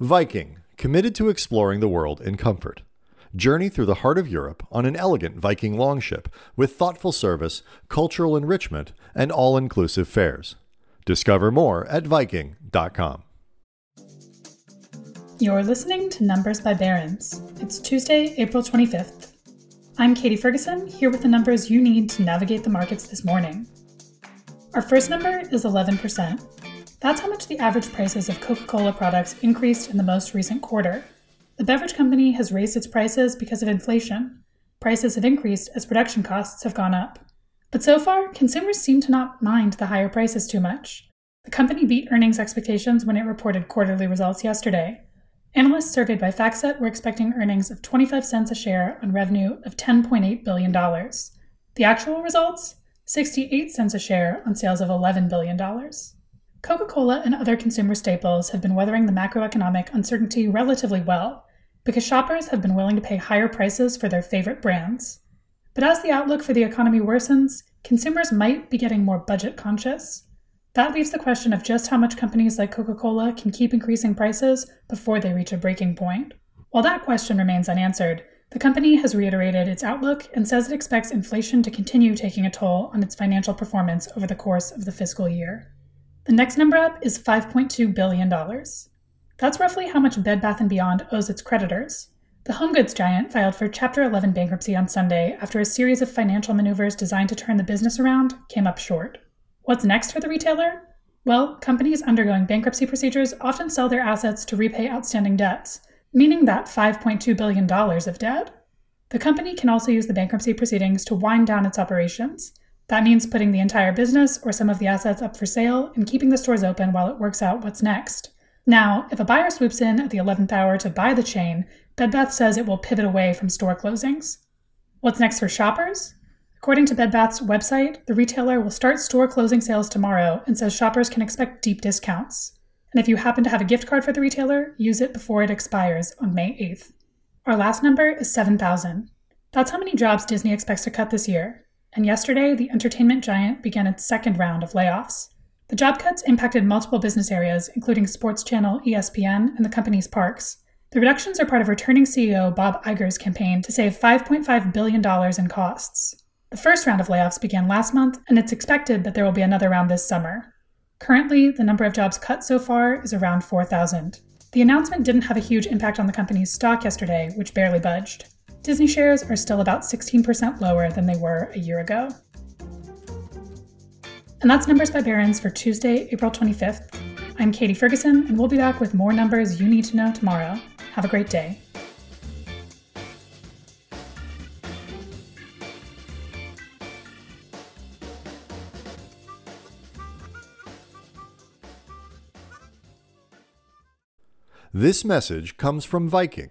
Viking, committed to exploring the world in comfort. Journey through the heart of Europe on an elegant Viking longship with thoughtful service, cultural enrichment, and all inclusive fares. Discover more at Viking.com. You're listening to Numbers by Barron's. It's Tuesday, April 25th. I'm Katie Ferguson, here with the numbers you need to navigate the markets this morning. Our first number is 11%. That's how much the average prices of Coca Cola products increased in the most recent quarter. The beverage company has raised its prices because of inflation. Prices have increased as production costs have gone up. But so far, consumers seem to not mind the higher prices too much. The company beat earnings expectations when it reported quarterly results yesterday. Analysts surveyed by FactSet were expecting earnings of 25 cents a share on revenue of $10.8 billion. The actual results? 68 cents a share on sales of $11 billion. Coca Cola and other consumer staples have been weathering the macroeconomic uncertainty relatively well because shoppers have been willing to pay higher prices for their favorite brands. But as the outlook for the economy worsens, consumers might be getting more budget conscious. That leaves the question of just how much companies like Coca Cola can keep increasing prices before they reach a breaking point. While that question remains unanswered, the company has reiterated its outlook and says it expects inflation to continue taking a toll on its financial performance over the course of the fiscal year. The next number up is $5.2 billion. That's roughly how much Bed Bath & Beyond owes its creditors. The home goods giant filed for Chapter 11 bankruptcy on Sunday after a series of financial maneuvers designed to turn the business around came up short. What's next for the retailer? Well, companies undergoing bankruptcy procedures often sell their assets to repay outstanding debts, meaning that $5.2 billion of debt. The company can also use the bankruptcy proceedings to wind down its operations. That means putting the entire business or some of the assets up for sale and keeping the stores open while it works out what's next. Now, if a buyer swoops in at the 11th hour to buy the chain, Bed Bath says it will pivot away from store closings. What's next for shoppers? According to Bed Bath's website, the retailer will start store closing sales tomorrow and says shoppers can expect deep discounts. And if you happen to have a gift card for the retailer, use it before it expires on May 8th. Our last number is 7,000. That's how many jobs Disney expects to cut this year. And yesterday, the entertainment giant began its second round of layoffs. The job cuts impacted multiple business areas, including sports channel ESPN and the company's parks. The reductions are part of returning CEO Bob Iger's campaign to save $5.5 billion in costs. The first round of layoffs began last month, and it's expected that there will be another round this summer. Currently, the number of jobs cut so far is around 4,000. The announcement didn't have a huge impact on the company's stock yesterday, which barely budged. Disney shares are still about 16% lower than they were a year ago. And that's Numbers by Barron's for Tuesday, April 25th. I'm Katie Ferguson, and we'll be back with more numbers you need to know tomorrow. Have a great day. This message comes from Viking,